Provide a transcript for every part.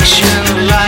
reflection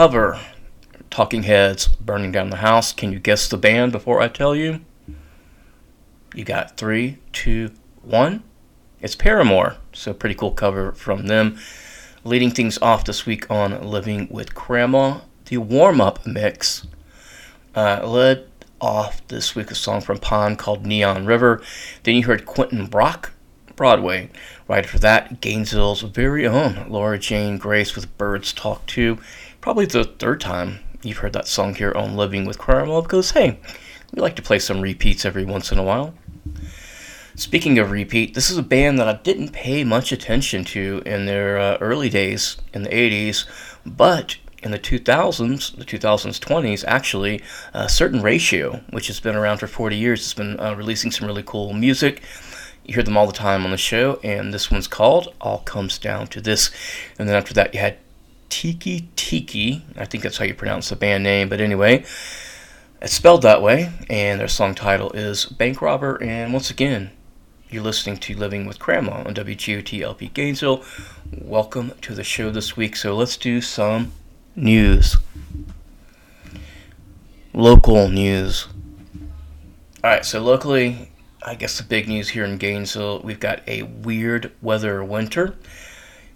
cover. Talking Heads, Burning Down the House. Can you guess the band before I tell you? You got three, two, one. It's Paramore. So, pretty cool cover from them. Leading things off this week on Living with Cramela, the warm up mix. Uh, led off this week a song from Pond called Neon River. Then you heard Quinton Brock, Broadway. Right after that, Gainesville's very own Laura Jane Grace with Birds Talk Too. Probably the third time you've heard that song here on Living with Cramela because, hey, we like to play some repeats every once in a while. Speaking of repeat, this is a band that I didn't pay much attention to in their uh, early days in the 80s, but in the 2000s, the 2000s, 20s, actually, a certain ratio, which has been around for 40 years, has been uh, releasing some really cool music. You hear them all the time on the show, and this one's called All Comes Down to This. And then after that, you had Tiki Tiki. I think that's how you pronounce the band name, but anyway, it's spelled that way, and their song title is Bankrobber. And once again, you're listening to Living with Cramela on WGOT LP Gainesville. Welcome to the show this week. So let's do some news. Local news. Alright, so locally, I guess the big news here in Gainesville, we've got a weird weather winter,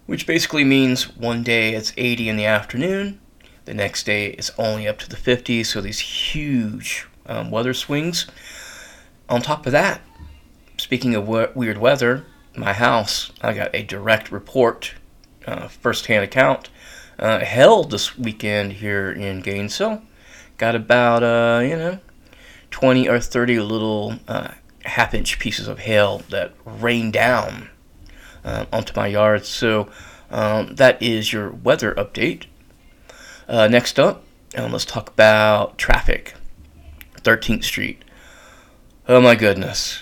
which basically means one day it's 80 in the afternoon, the next day it's only up to the 50s, so these huge um, weather swings. On top of that, speaking of we- weird weather, my house, I got a direct report, uh, first hand account uh, held this weekend here in Gainesville. Got about, uh, you know, 20 or 30 little uh, half inch pieces of hail that rained down uh, onto my yard. So um, that is your weather update. Uh, next up, and let's talk about traffic. 13th Street. Oh my goodness.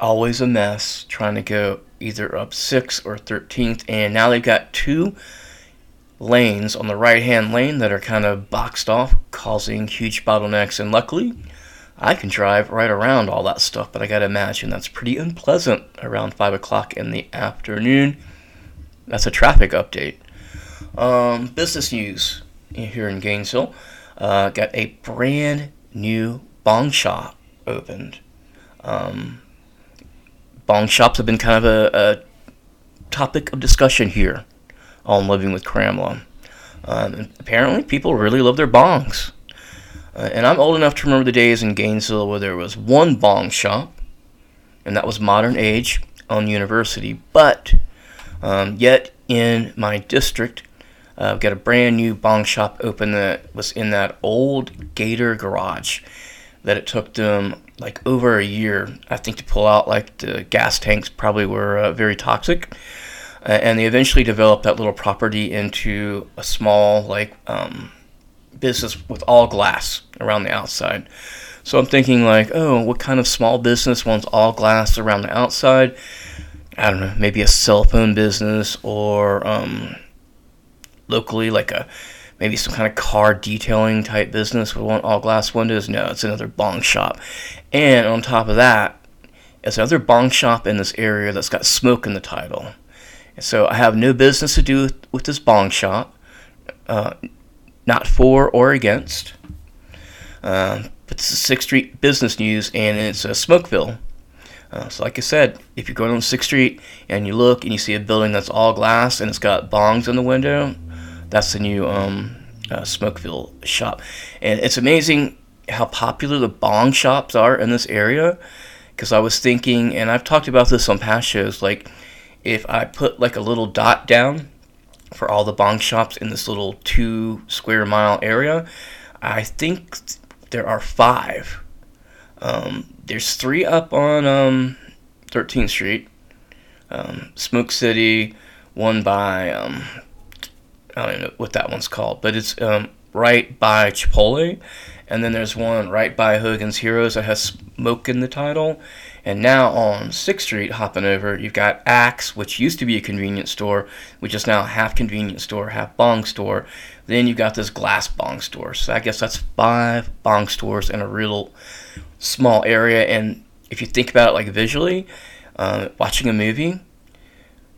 Always a mess trying to go either up 6th or 13th, and now they've got two lanes on the right hand lane that are kind of boxed off, causing huge bottlenecks. And luckily, I can drive right around all that stuff, but I gotta imagine that's pretty unpleasant around 5 o'clock in the afternoon. That's a traffic update. Um, business news here in Gainesville uh, got a brand new bong shop opened. Um, bong shops have been kind of a, a topic of discussion here on Living with Cramela. Um, apparently, people really love their bongs. Uh, and I'm old enough to remember the days in Gainesville where there was one bong shop, and that was Modern Age on University. But um, yet, in my district, uh, I've got a brand new bong shop open that was in that old Gator garage that it took them like over a year, I think, to pull out. Like the gas tanks probably were uh, very toxic uh, and they eventually developed that little property into a small like um, business with all glass around the outside. So I'm thinking like, oh, what kind of small business wants all glass around the outside? I don't know, maybe a cell phone business or um, locally like a maybe some kind of car detailing type business would want all glass windows. No, it's another bong shop. And on top of that, it's another bong shop in this area that's got smoke in the title. So I have no business to do with, with this bong shop, uh, not for or against. Uh, it's a 6th Street Business News, and it's a Smokeville. Uh, so, like I said, if you're going on 6th Street and you look and you see a building that's all glass and it's got bongs in the window, that's the new um, uh, Smokeville shop. And it's amazing how popular the bong shops are in this area. Because I was thinking, and I've talked about this on past shows, like if I put like a little dot down for all the bong shops in this little two square mile area, I think there are five. Um, there's three up on um, 13th Street, um, Smoke City, one by um, I don't know what that one's called, but it's um, right by Chipotle, and then there's one right by Hogan's Heroes that has smoke in the title, and now on 6th Street, hopping over, you've got Axe, which used to be a convenience store, which is now half convenience store, half bong store. Then you've got this glass bong store. So I guess that's five bong stores in a real small area. And if you think about it like visually, uh, watching a movie,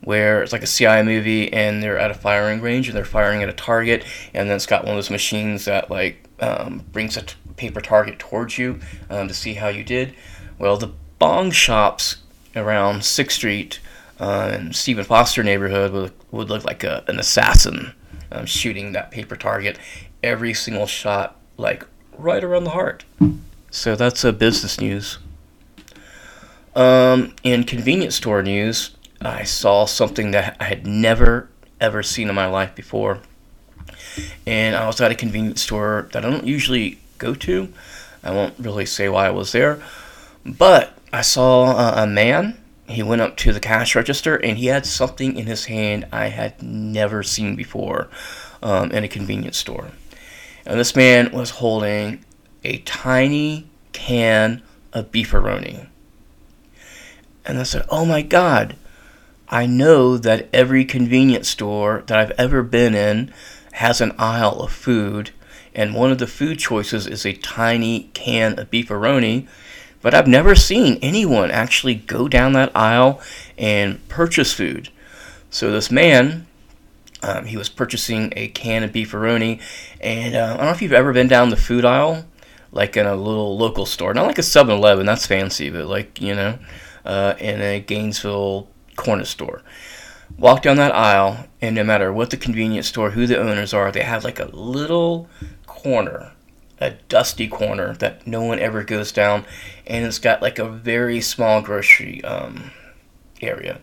where it's like a CI movie and they're at a firing range and they're firing at a target, and then it's got one of those machines that like um, brings a t- paper target towards you um, to see how you did. Well, the bong shops around 6th Street uh, and Stephen Foster neighborhood would, would look like a, an assassin um, shooting that paper target every single shot, like right around the heart. So that's a business news. Um, in convenience store news, I saw something that I had never ever seen in my life before. And I was at a convenience store that I don't usually go to. I won't really say why I was there, but I saw a, a man. He went up to the cash register and he had something in his hand I had never seen before um, in a convenience store. And this man was holding a tiny can of beefaroni. And I said, Oh my God, I know that every convenience store that I've ever been in has an aisle of food, and one of the food choices is a tiny can of beefaroni. But I've never seen anyone actually go down that aisle and purchase food. So this man, um, he was purchasing a can of beefaroni, and uh, I don't know if you've ever been down the food aisle, like in a little local store, not like a 7-Eleven, that's fancy, but like you know, uh, in a Gainesville corner store. Walk down that aisle, and no matter what the convenience store, who the owners are, they have like a little corner, a dusty corner that no one ever goes down, and it's got like a very small grocery um, area.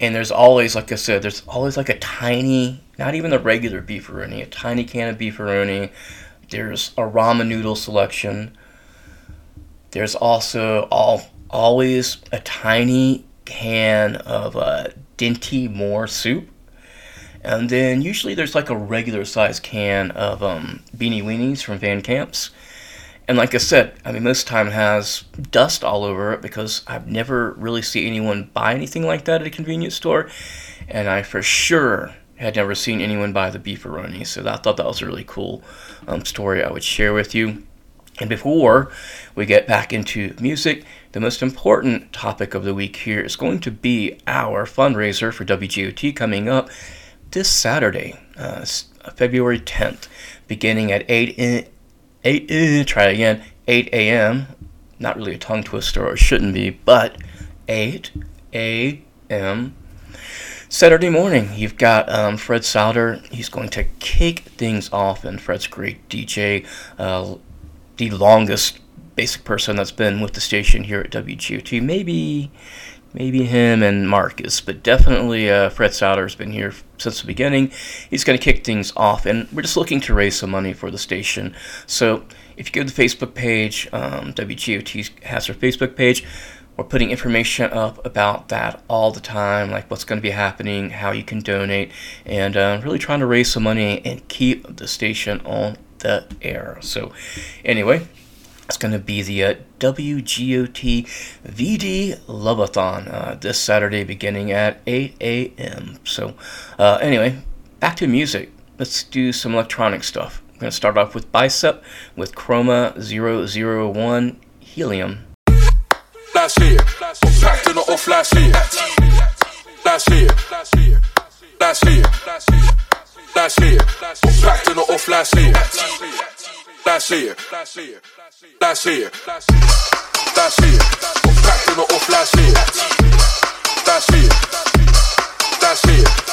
And there's always, like I said, there's always like a tiny, not even the regular beefaroni, a tiny can of beefaroni. There's a ramen noodle selection. There's also all always a tiny can of uh, Dinty Moore soup. And then usually there's like a regular size can of um, Beanie Weenies from Van Camps. And like I said, I mean, most time has dust all over it because I've never really seen anyone buy anything like that at a convenience store. And I for sure had never seen anyone buy the beefaroni. So I thought that was a really cool um, story I would share with you. And before we get back into music, the most important topic of the week here is going to be our fundraiser for WGOT coming up this Saturday, uh, February 10th, beginning at 8 in, 8 in, try again 8 a.m. Not really a tongue twister, or shouldn't be, but 8 a.m. Saturday morning, you've got um, Fred Souder. He's going to kick things off, and Fred's great DJ. Uh, the longest basic person that's been with the station here at WGOT. Maybe, maybe him and Marcus, but definitely uh, Fred Souder's been here since the beginning. He's going to kick things off, and we're just looking to raise some money for the station. So if you go to the Facebook page, um, WGOT has their Facebook page. We're putting information up about that all the time, like what's going to be happening, how you can donate, and uh, really trying to raise some money and keep the station on the air. So, anyway, it's going to be the uh, WGOT VD Loveathon uh, this Saturday beginning at 8 a.m. So, uh, anyway, back to music. Let's do some electronic stuff. I'm going to start off with Bicep with Chroma 001 Helium. last year. Packed in the off last year. Last year. Last year. Last year. Last year. Packed in the off last year. Last year. Last year. Last year. Last year. Packed in the off last year. Last year. Last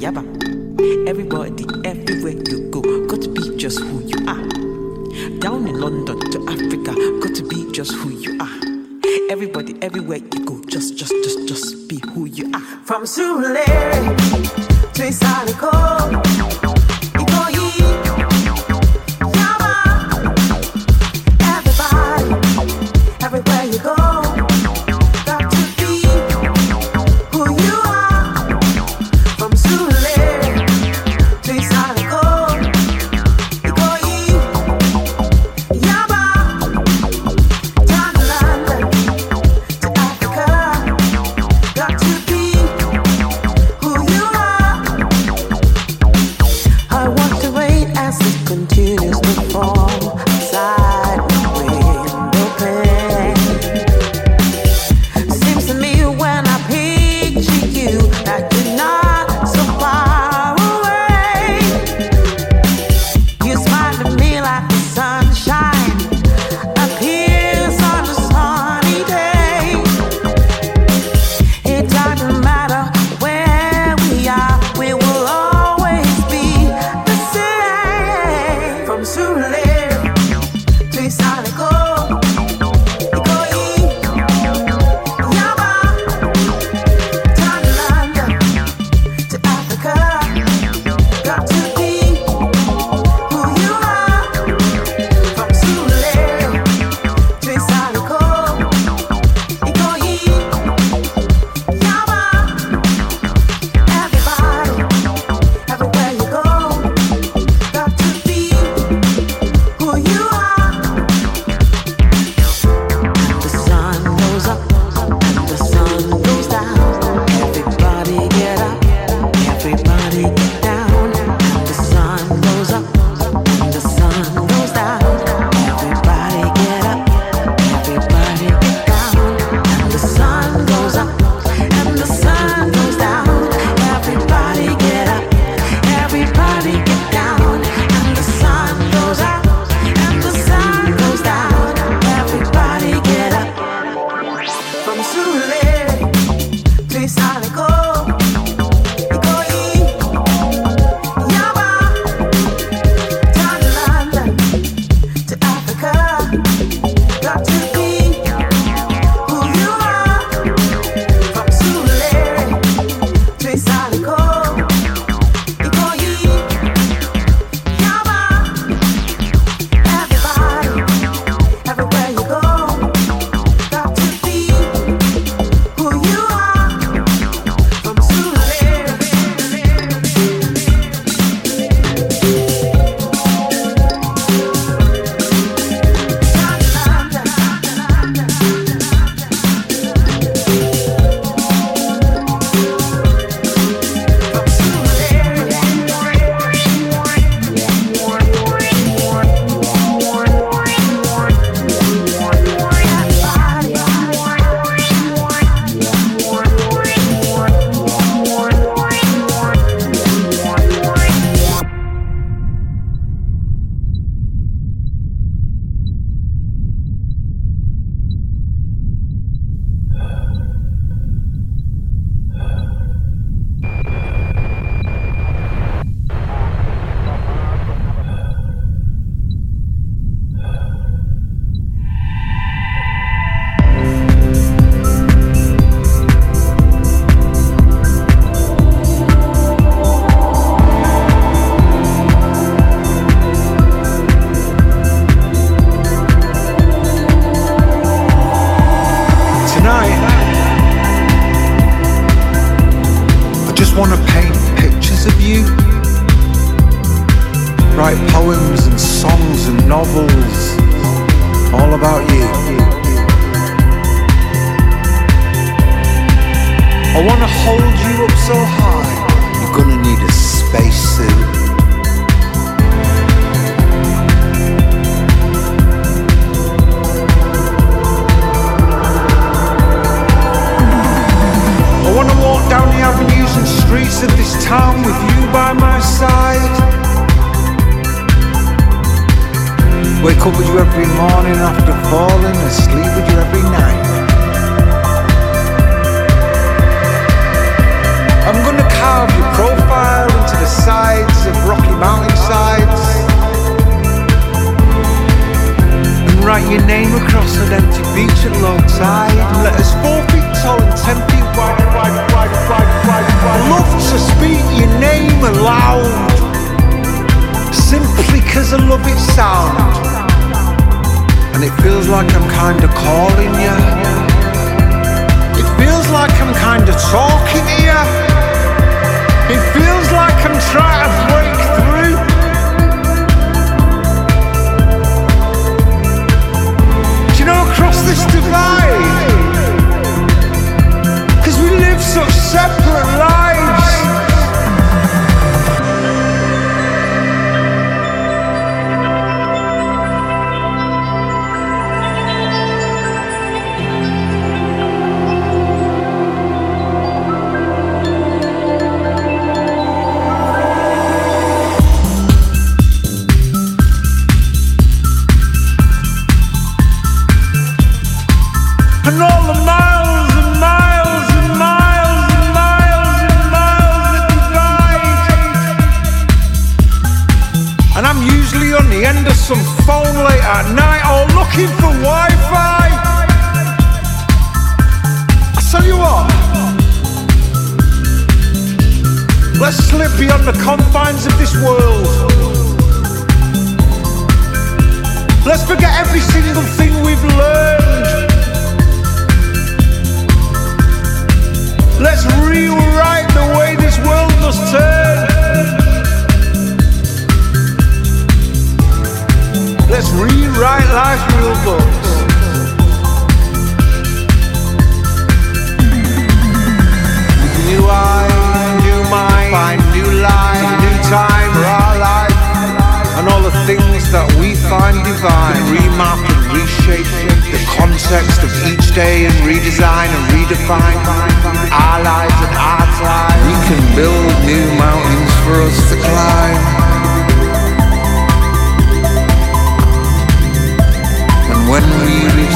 yabba. Everybody, everywhere you go, got to be just who you are. Down in London to Africa, got to be just who you are. Everybody, everywhere you go, just, just, just, just be who you are. From Sule to Isanico.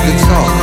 The top,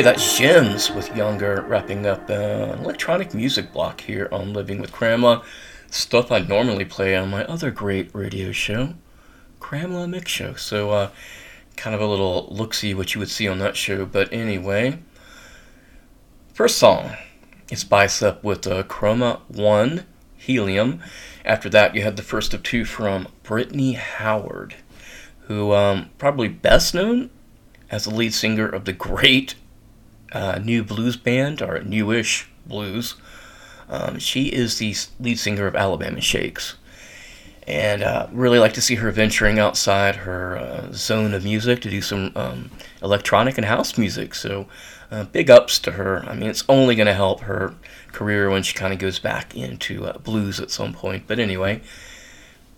Okay, that's Gemz with Younger wrapping up an electronic music block here on Living with Cramela. Stuff I normally play on my other great radio show, Cramela Mix Show. So, uh, kind of a little look see what you would see on that show. But anyway, first song is Bicep with uh, Chroma 1 Helium. After that, you had the first of two from Brittany Howard, who um, probably best known as the lead singer of the great uh, new blues band, or newish blues. Um, she is the lead singer of Alabama Shakes. And uh, really like to see her venturing outside her uh, zone of music to do some um, electronic and house music. So, uh, big ups to her. I mean, it's only going to help her career when she kind of goes back into uh, blues at some point. But anyway,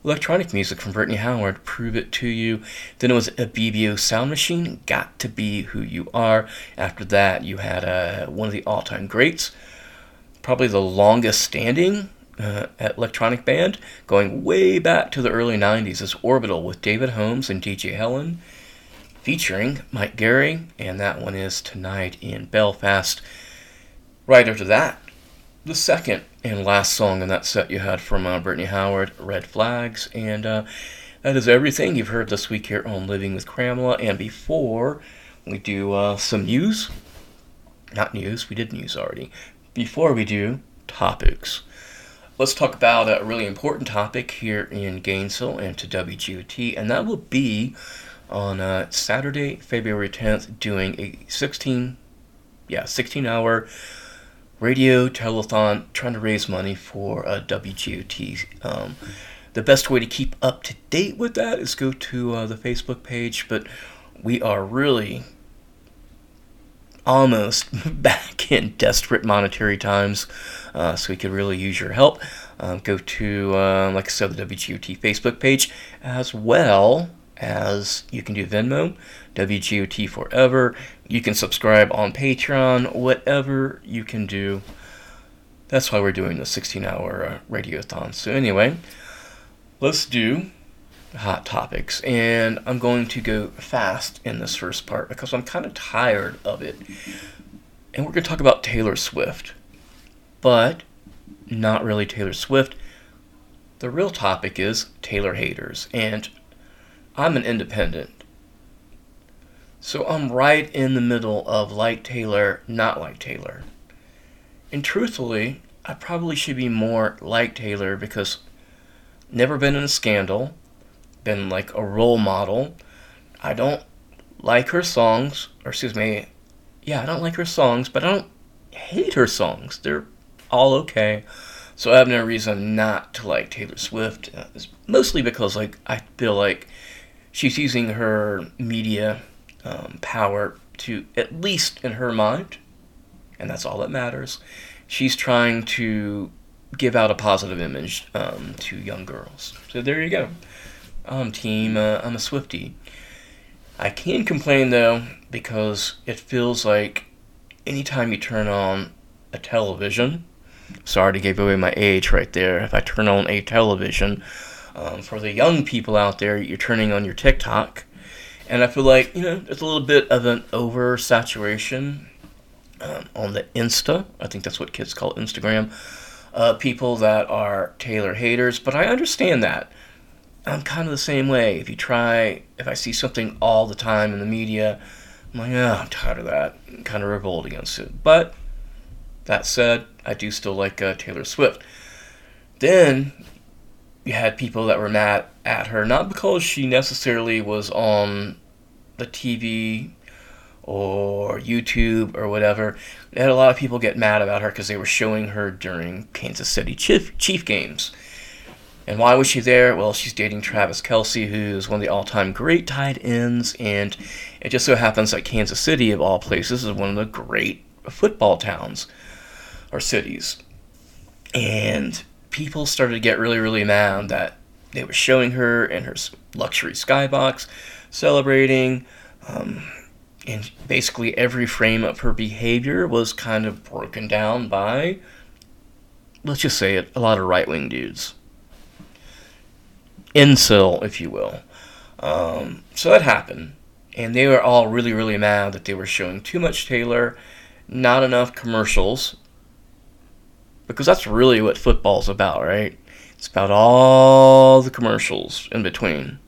electronic music from Brittany Howard, Prove It To You. Then it was Ibibio Sound Machine, Got To Be Who You Are. After that, you had uh, one of the all time greats, probably the longest standing uh, electronic band, going way back to the early 90s, is Orbital with David Holmes and DJ Helen, featuring Mike Garry, and that one is Tonight in Belfast. Right after that, the second and last song in that set you had from uh, Brittany Howard, Red Flags, and uh, that is everything you've heard this week here on Living with Cramela. And before we do uh, some news, not news, we did news already. Before we do topics, let's talk about a really important topic here in Gainesville and to WGOT, and that will be on uh, Saturday, February 10th, doing a 16, yeah, 16 hour radio telethon trying to raise money for uh, WGOT. Um, the best way to keep up to date with that is go to uh, the Facebook page, but we are really almost back in desperate monetary times, uh, so we could really use your help. Um, go to, uh, like I said, the WGOT Facebook page, as well as you can do Venmo, WGOT Forever. You can subscribe on Patreon, whatever you can do. That's why we're doing the 16 hour uh, radiothon. So, anyway, let's do hot topics. And I'm going to go fast in this first part because I'm kind of tired of it. And we're going to talk about Taylor Swift, but not really Taylor Swift. The real topic is Taylor haters. And I'm an independent. So I'm right in the middle of like Taylor, not like Taylor. And truthfully, I probably should be more like Taylor because never been in a scandal, been like a role model. I don't like her songs, or excuse me, yeah, I don't like her songs, but I don't hate her songs. They're all okay. So I have no reason not to like Taylor Swift. Uh, mostly because like I feel like she's using her media um, power to, at least in her mind, and that's all that matters, she's trying to give out a positive image um, to young girls. So there you go. I'm team, uh, I'm a Swiftie. I can complain though, because it feels like anytime you turn on a television, sorry to give away my age right there, if I turn on a television, um, for the young people out there, you're turning on your TikTok, and I feel like you know there's a little bit of an oversaturation um, on the Insta. I think that's what kids call Instagram. Uh, people that are Taylor haters, but I understand that. I'm kind of the same way. If you try, if I see something all the time in the media, I'm like, oh, I'm tired of that. I'm kind of revolt against it. But that said, I do still like uh, Taylor Swift. Then you had people that were mad at her, not because she necessarily was on the TV or YouTube or whatever. They had a lot of people get mad about her because they were showing her during Kansas City Chief, Chief games. And why was she there? Well, she's dating Travis Kelce, who's one of the all time great tight ends, and it just so happens that Kansas City, of all places, is one of the great football towns or cities. And people started to get really, really mad that they were showing her in her luxury skybox, celebrating. Um, and basically, every frame of her behavior was kind of broken down by, let's just say it, a lot of right wing dudes. Incel, if you will. Um, so that happened. and they were all really, really mad that they were showing too much Taylor, not enough commercials. Because that's really what football's about, right? It's about all the commercials in between.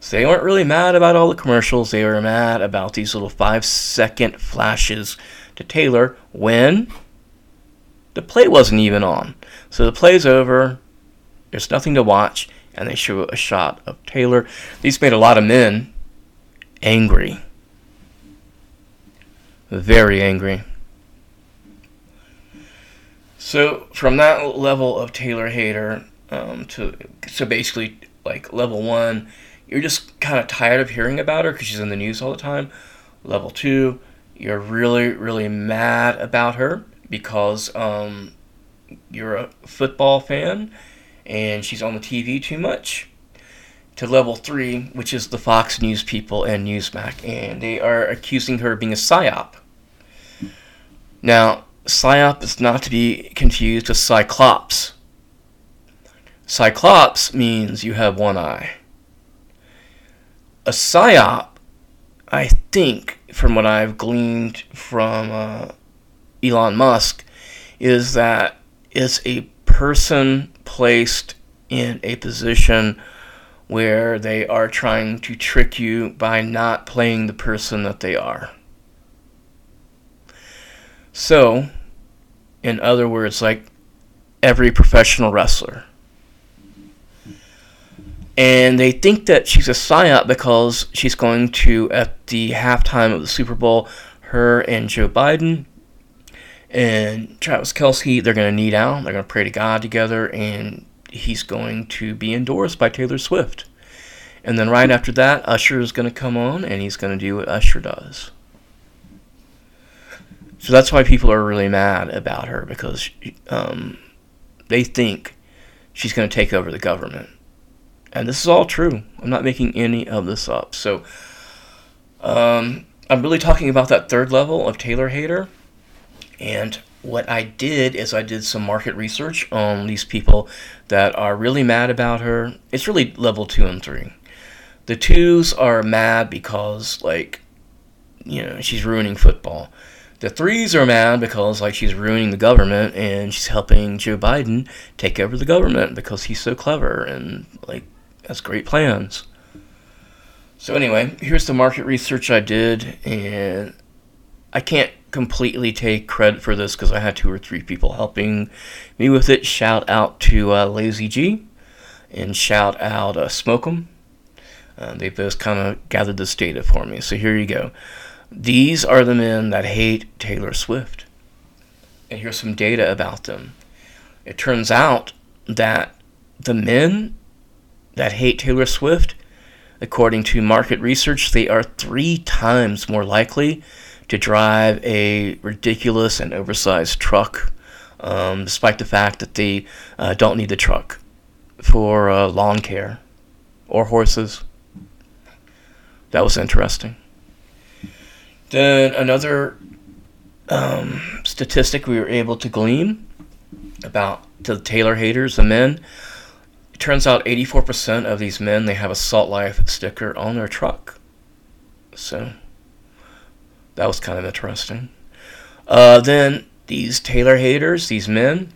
So they weren't really mad about all the commercials. They were mad about these little five second flashes to Taylor when the play wasn't even on. So the play's over. There's nothing to watch, and they show a shot of Taylor. These made a lot of men angry. Very angry. So from that level of Taylor hater um, to so basically like level one, you're just kind of tired of hearing about her because she's in the news all the time. Level two, you're really really mad about her because um, you're a football fan and she's on the TV too much. To level three, which is the Fox News people and Newsmax, and they are accusing her of being a psyop. Now, psyop is not to be confused with cyclops. Cyclops means you have one eye. A psyop, I think, from what I've gleaned from uh, Elon Musk, is that it's a person placed in a position where they are trying to trick you by not playing the person that they are. So, in other words, like every professional wrestler. And they think that she's a psyop because she's going to, at the halftime of the Super Bowl, her and Joe Biden and Travis Kelce, they're going to kneel down, they're going to pray to God together, and he's going to be endorsed by Taylor Swift. And then right after that, Usher is going to come on and he's going to do what Usher does. So that's why people are really mad about her because um, they think she's going to take over the government. And this is all true. I'm not making any of this up. So um, I'm really talking about that third level of Taylor hater. And what I did is I did some market research on these people that are really mad about her. It's really level two and three. The twos are mad because, like, you know, she's ruining football. The threes are mad because, like, she's ruining the government and she's helping Joe Biden take over the government because he's so clever and, like, has great plans. So, anyway, here's the market research I did, and I can't completely take credit for this because I had two or three people helping me with it. Shout out to uh, Lazy G and shout out uh, Smoke'em. Uh, they both kind of gathered this data for me. So here you go. These are the men that hate Taylor Swift. And here's some data about them. It turns out that the men that hate Taylor Swift, according to market research, they are three times more likely to drive a ridiculous and oversized truck, um, despite the fact that they uh, don't need the truck for uh, lawn care or horses. That was interesting. Then another um, statistic we were able to glean about the Taylor haters, the men. It turns out 84% of these men they have a Salt Life sticker on their truck. So that was kind of interesting. Uh, then these Taylor haters, these men.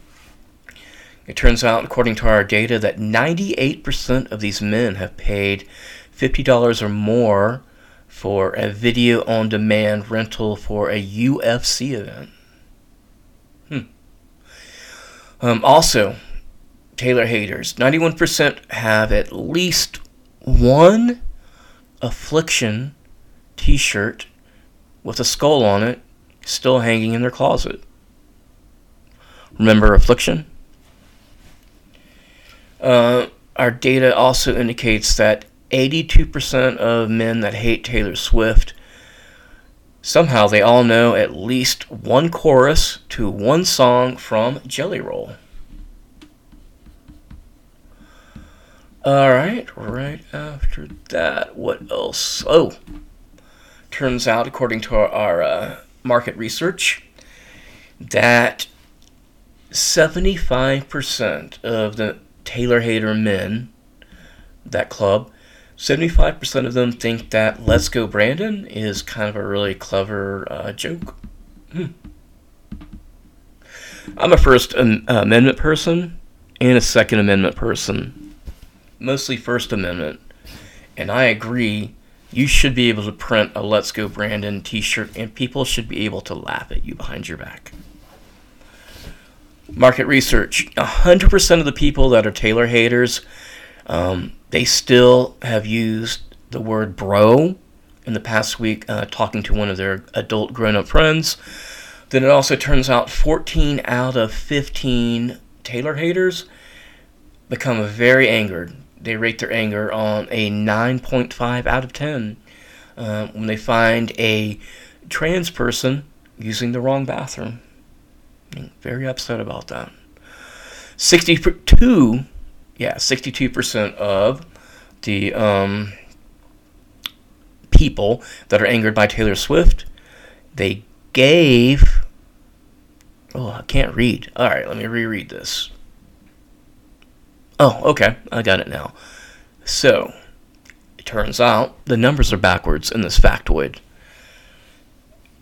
It turns out, according to our data, that 98% of these men have paid $50 or more for a video on demand rental for a UFC event. Hmm. Um, also, Taylor haters 91% have at least one affliction t shirt with a skull on it still hanging in their closet. Remember affliction? Uh, our data also indicates that 82% of men that hate Taylor Swift somehow they all know at least one chorus to one song from Jelly Roll. All right, right after that, what else? Oh, turns out, according to our, our uh, market research, that 75% of the Taylor hater men, that club, 75% of them think that Let's Go Brandon is kind of a really clever uh, joke. Hmm. I'm a First Amendment person and a Second Amendment person. Mostly First Amendment. And I agree, you should be able to print a Let's Go Brandon t shirt and people should be able to laugh at you behind your back. Market research 100% of the people that are Taylor haters um, they still have used the word bro in the past week, uh, talking to one of their adult grown up friends. Then it also turns out 14 out of 15 Taylor haters become very angered. They rate their anger on a 9.5 out of 10 uh, when they find a trans person using the wrong bathroom. Very upset about that. 62 yeah, 62% of the um, people that are angered by Taylor Swift, they gave. Oh, I can't read. All right, let me reread this. Oh, okay, I got it now. So, it turns out the numbers are backwards in this factoid.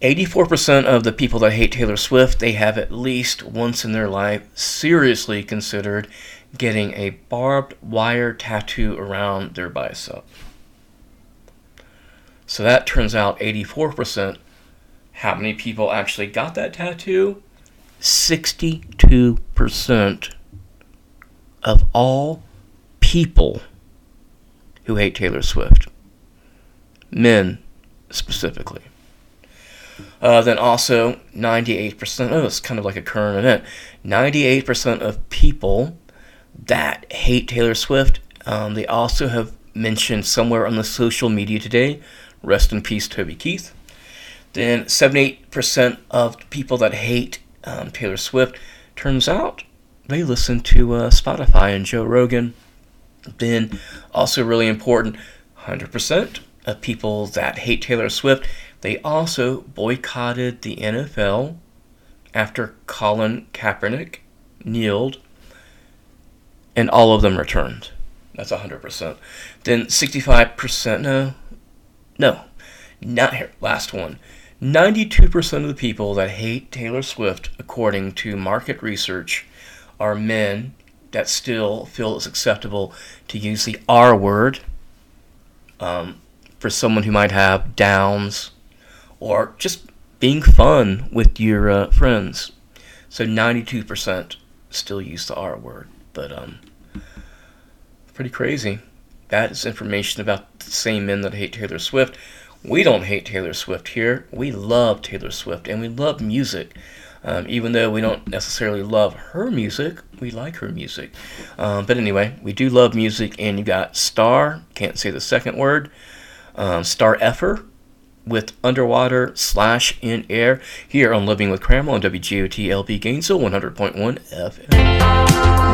84% of the people that hate Taylor Swift, they have at least once in their life seriously considered getting a barbed wire tattoo around their bicep. So that turns out 84%. How many people actually got that tattoo? 62% of all people who hate Taylor Swift. Men specifically. Uh, then also 98%, oh, it's kind of like a current event. 98% of people that hate Taylor Swift. Um, they also have mentioned somewhere on the social media today, rest in peace, Toby Keith. Then 78% of people that hate um, Taylor Swift, turns out they listen to uh, Spotify and Joe Rogan. Then, also really important, 100% of people that hate Taylor Swift, they also boycotted the NFL after Colin Kaepernick kneeled and all of them returned. That's 100%. Then 65%, no, no, not here, last one. 92% of the people that hate Taylor Swift, according to market research, are men that still feel it's acceptable to use the R word um, for someone who might have downs or just being fun with your uh, friends. So 92% still use the R word. But um, pretty crazy. That is information about the same men that hate Taylor Swift. We don't hate Taylor Swift here. We love Taylor Swift and we love music. Um, even though we don't necessarily love her music, we like her music. Um, but anyway, we do love music, and you got Star, can't say the second word, um, Star Effer with Underwater slash In Air here on Living with Cramela on WGOT LP Gainesville 100.1 FM.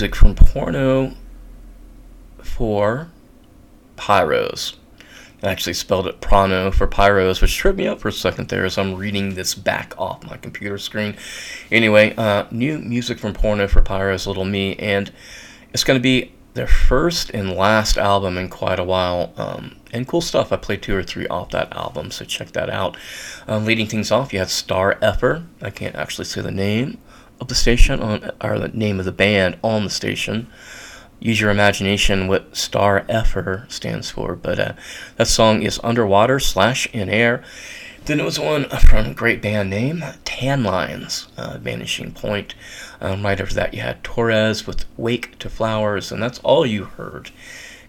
Music from Porno for Pyros. I actually spelled it Prano for Pyros, which tripped me up for a second there as I'm reading this back off my computer screen. Anyway, uh, new music from Porno for Pyros, Little Me, and it's going to be their first and last album in quite a while. Um, and cool stuff. I played two or three off that album, so check that out. Um, leading things off, you had Star Effer. I can't actually say the name the station on or the name of the band on the station. Use your imagination what Star Effer stands for, but uh, that song is Underwater slash In Air. Then it was one from a great band name, Tanlines, uh, Vanishing Point. Um, right after that, you had Torres with Wake to Flowers, and that's all you heard.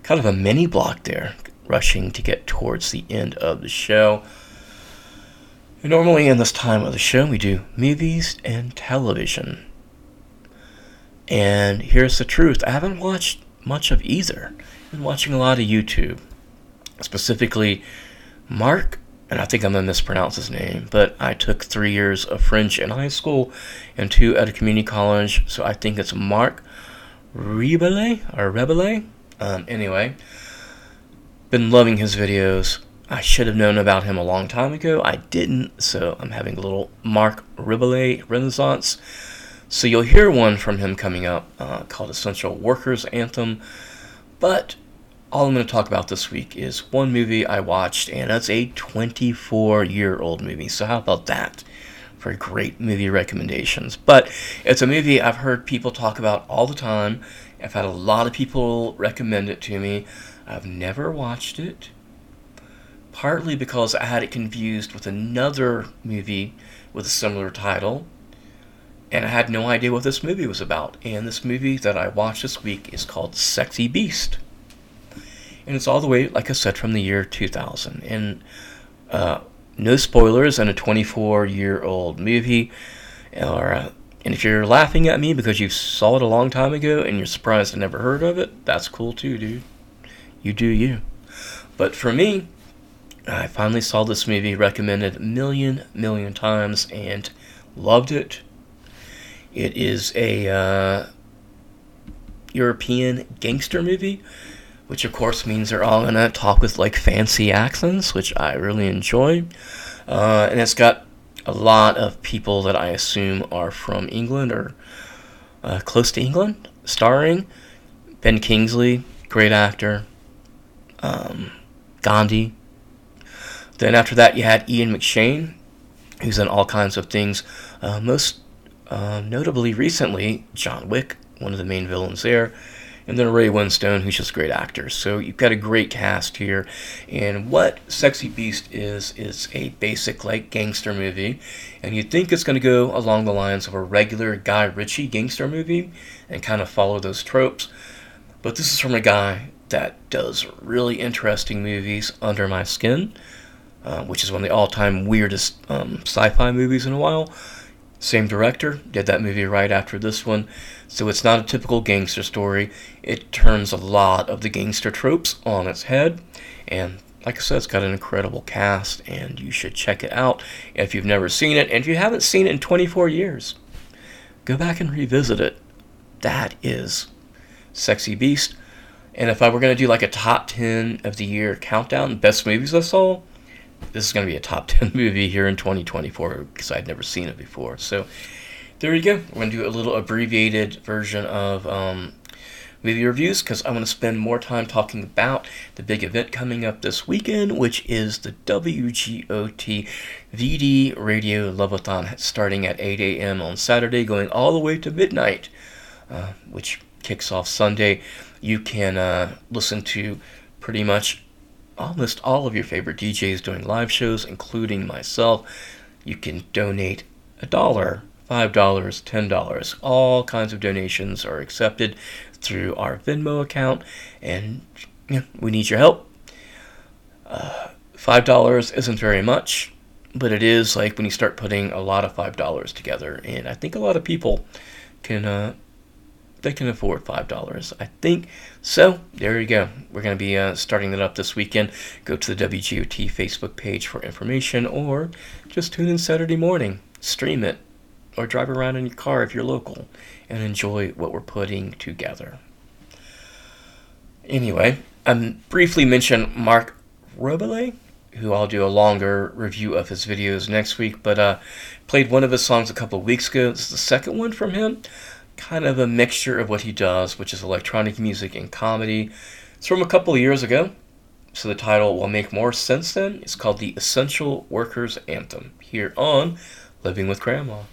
Kind of a mini block there, rushing to get towards the end of the show. Normally, in this time of the show, we do movies and television. And here's the truth I haven't watched much of either. I've been watching a lot of YouTube. Specifically, Mark, and I think I'm going to mispronounce his name, but I took three years of French in high school and two at a community college, so I think it's Mark Rebele or Rebele. Um, anyway, been loving his videos. I should have known about him a long time ago. I didn't, so I'm having a little Mark Ribole renaissance. So you'll hear one from him coming up uh, called Essential Workers Anthem. But all I'm going to talk about this week is one movie I watched, and that's a 24 year old movie. So, how about that for great movie recommendations? But it's a movie I've heard people talk about all the time. I've had a lot of people recommend it to me. I've never watched it partly because I had it confused with another movie with a similar title, and I had no idea what this movie was about. And this movie that I watched this week is called Sexy Beast. And it's all the way, like I said, from the year 2000. And uh, no spoilers on a 24 year old movie. Or, uh, and if you're laughing at me because you saw it a long time ago and you're surprised I never heard of it, that's cool too, dude. You do you. But for me, I finally saw this movie recommended a million, million times and loved it. It is a uh, European gangster movie, which of course means they're all gonna talk with like fancy accents, which I really enjoy. Uh, and it's got a lot of people that I assume are from England or uh, close to England, starring Ben Kingsley, great actor, um, Gandhi. Then after that, you had Ian McShane, who's done all kinds of things. Uh, most uh, notably, recently, John Wick, one of the main villains there, and then Ray Winstone, who's just a great actor. So you've got a great cast here. And what Sexy Beast is is a basic like gangster movie, and you'd think it's going to go along the lines of a regular Guy Ritchie gangster movie and kind of follow those tropes. But this is from a guy that does really interesting movies under my skin. Uh, which is one of the all-time weirdest um, sci-fi movies in a while. Same director did that movie right after this one, so it's not a typical gangster story. It turns a lot of the gangster tropes on its head, and like I said, it's got an incredible cast, and you should check it out if you've never seen it. And if you haven't seen it in 24 years, go back and revisit it. That is Sexy Beast. And if I were going to do like a top 10 of the year countdown, best movies I saw, this is going to be a top 10 movie here in 2024 because I'd never seen it before. So there you go. We're going to do a little abbreviated version of um, movie reviews because I want to spend more time talking about the big event coming up this weekend, which is the WGOT VD Radio Loveathon starting at 8 a.m. on Saturday, going all the way to midnight, uh, which kicks off Sunday. You can uh, listen to pretty much almost all of your favorite DJs doing live shows, including myself. You can donate a dollar, five dollars, ten dollars. All kinds of donations are accepted through our Venmo account, and we need your help. Uh, five dollars isn't very much, but it is like when you start putting a lot of five dollars together, and I think a lot of people can uh, they can afford five dollars. I think so. There you go. We're going to be uh, starting that up this weekend. Go to the WGOT Facebook page for information, or just tune in Saturday morning, stream it, or drive around in your car if you're local, and enjoy what we're putting together. Anyway, I briefly mentioned Mark Robele, who I'll do a longer review of his videos next week, but uh, played one of his songs a couple of weeks ago. This is the second one from him kind of a mixture of what he does, which is electronic music and comedy. It's from a couple of years ago, so the title will make more sense then. It's called The Essential Workers Anthem here on Living with Cramela.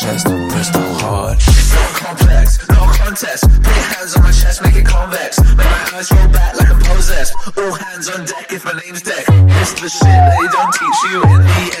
chest, crystal hard. It's complex, no contest. Put your hands on my chest, make it convex. Make my eyes roll back like I'm possessed. All hands on deck if my name's Deck. It's the shit they don't teach you in the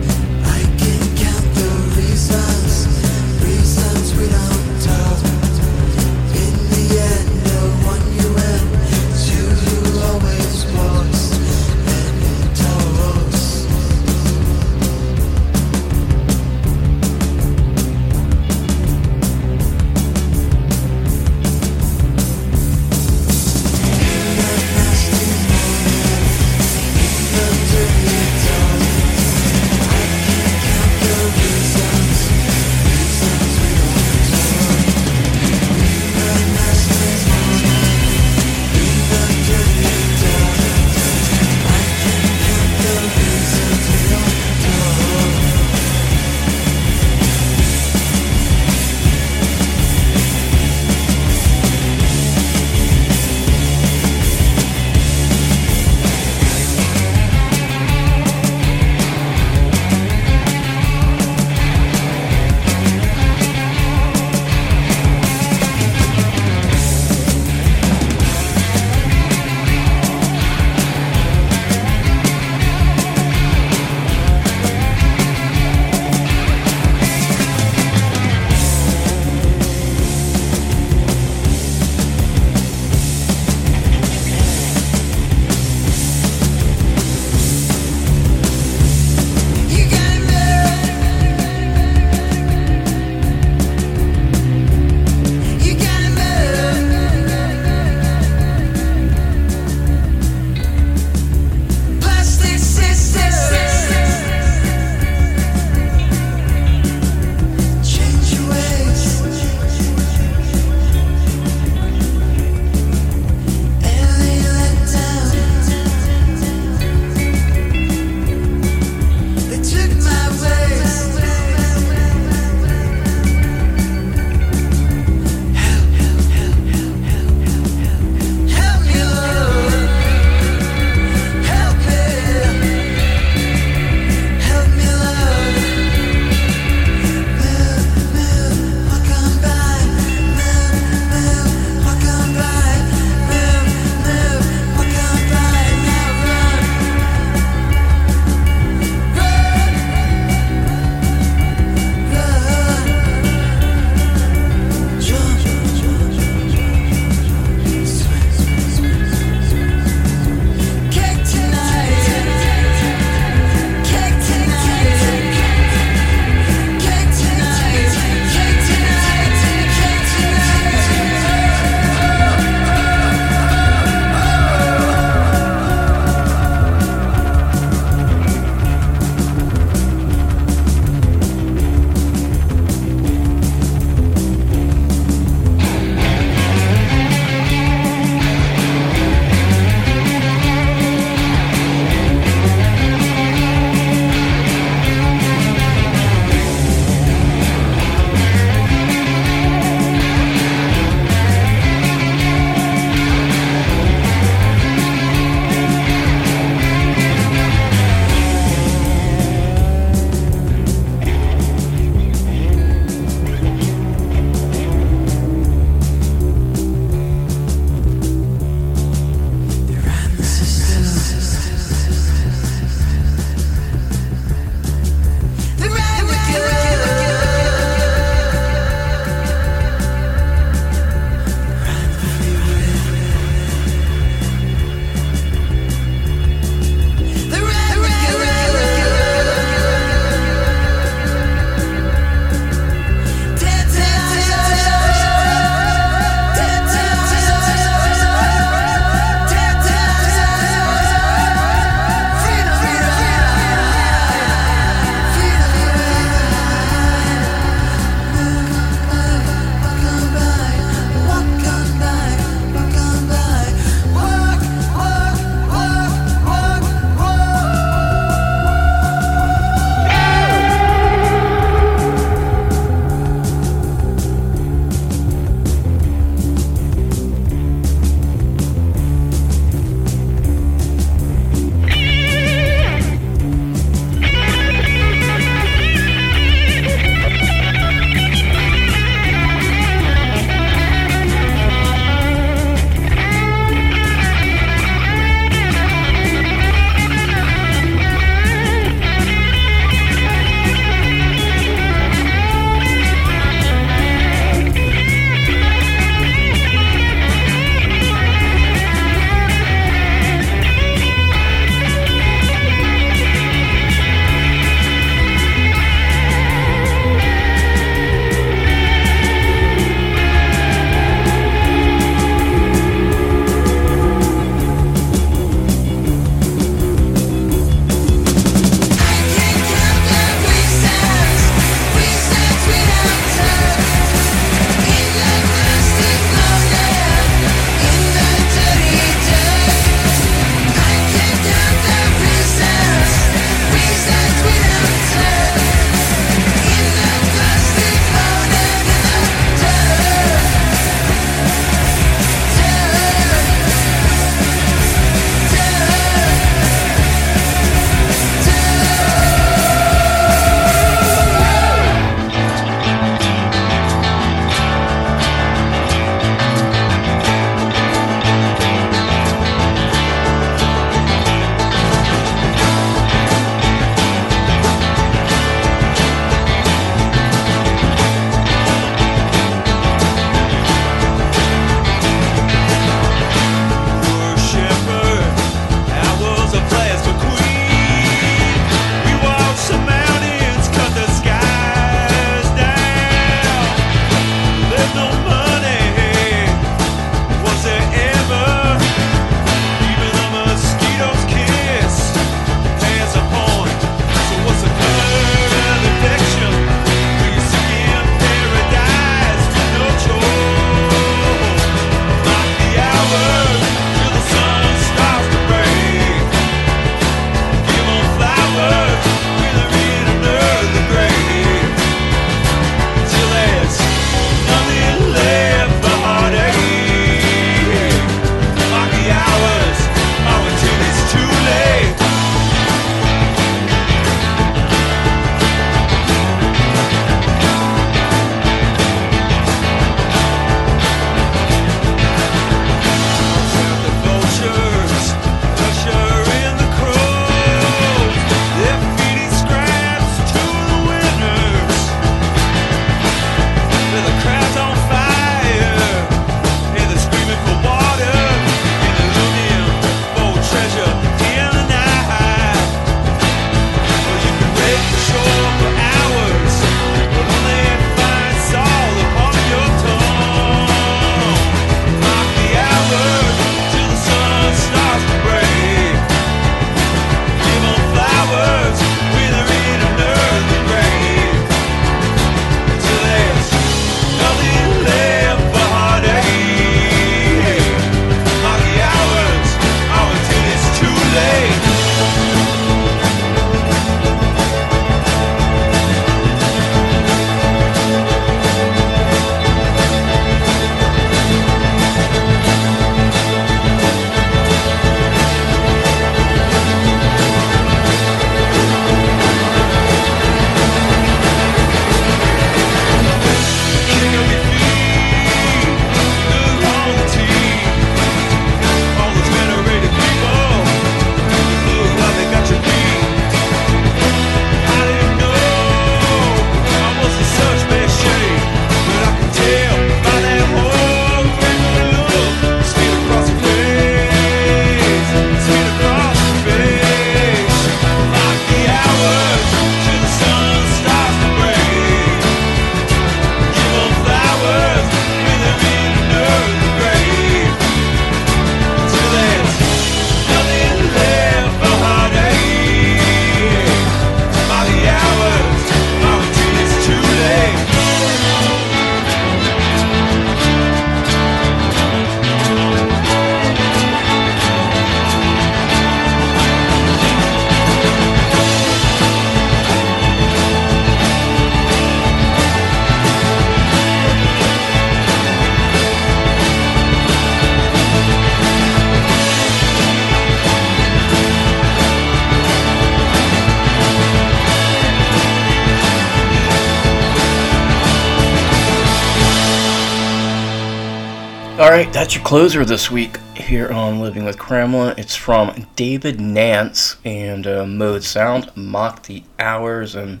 right, that's your closer this week here on Living with Cramela. It's from David Nance and uh, Mowed Sound, Mock the Hours, and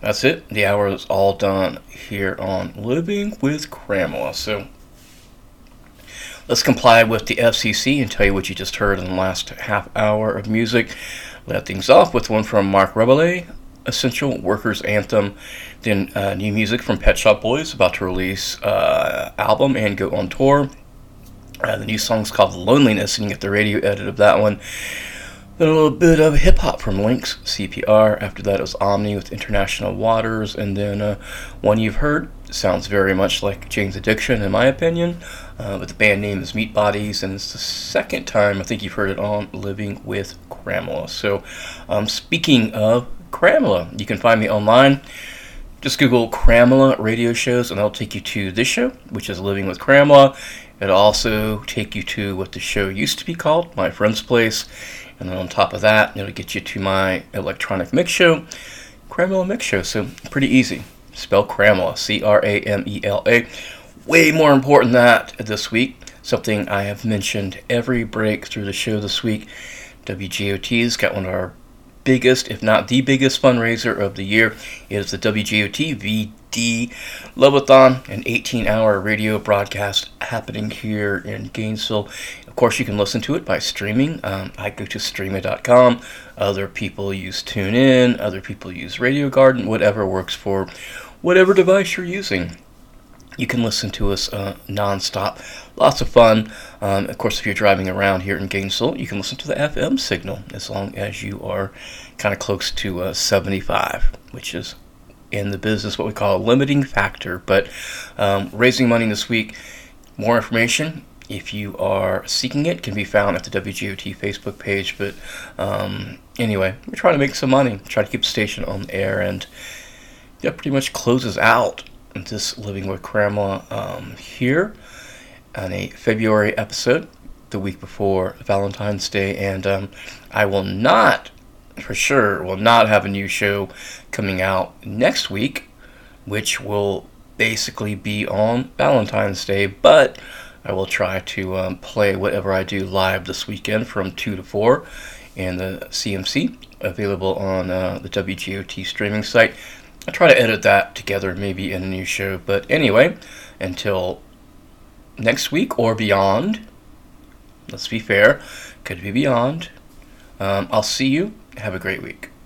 that's it. The hour is all done here on Living with Cramela. So let's comply with the FCC and tell you what you just heard in the last half hour of music. Let things off with one from Marc Rebillet, Essential Workers Anthem. Then uh, new music from Pet Shop Boys, about to release uh, album and go on tour. Uh, the new song's called Loneliness, and you get the radio edit of that one. Then a little bit of hip hop from Lynks, CPR. After that, it was Omni with International Waters, and then uh, one you've heard sounds very much like Jane's Addiction, in my opinion. Uh, but the band name is Meatbodies, and it's the second time I think you've heard it on Living with Cramela. So, um, speaking of Cramela, you can find me online. Just Google Cramela radio shows, and that'll take you to this show, which is Living with Cramela. It'll also take you to what the show used to be called, My Friend's Place. And then on top of that, it'll get you to my electronic mix show, Cramela Mix Show. So pretty easy. Spell Cramela, C R A M E L A. Way more important than that this week, something I have mentioned every break through the show this week. WGOT's got one of our biggest, if not the biggest fundraiser of the year. It is the WGOT VD Loveathon, an 18 hour radio broadcast happening here in Gainesville. Of course, you can listen to it by streaming. Um, I go to streamit.com. Other people use TuneIn, other people use Radio Garden, whatever works for whatever device you're using you can listen to us uh, nonstop. Lots of fun. Um, of course, if you're driving around here in Gainesville, you can listen to the FM signal as long as you are kind of close to uh, 75, which is in the business what we call a limiting factor. But um, raising money this week, more information. If you are seeking it, can be found at the WGOT Facebook page. But um, anyway, we're trying to make some money, try to keep the station on the air, and that pretty much closes out this Living with Cramela um, here on a February episode, the week before Valentine's Day, and um, I will not, for sure, will not have a new show coming out next week, which will basically be on Valentine's Day, but I will try to um, play whatever I do live this weekend from 2 to 4 in the CMC available on uh, the WGOT streaming site. I'll try to edit that together maybe in a new show. But anyway, until next week or beyond, let's be fair, could be beyond. Um, I'll see you. Have a great week.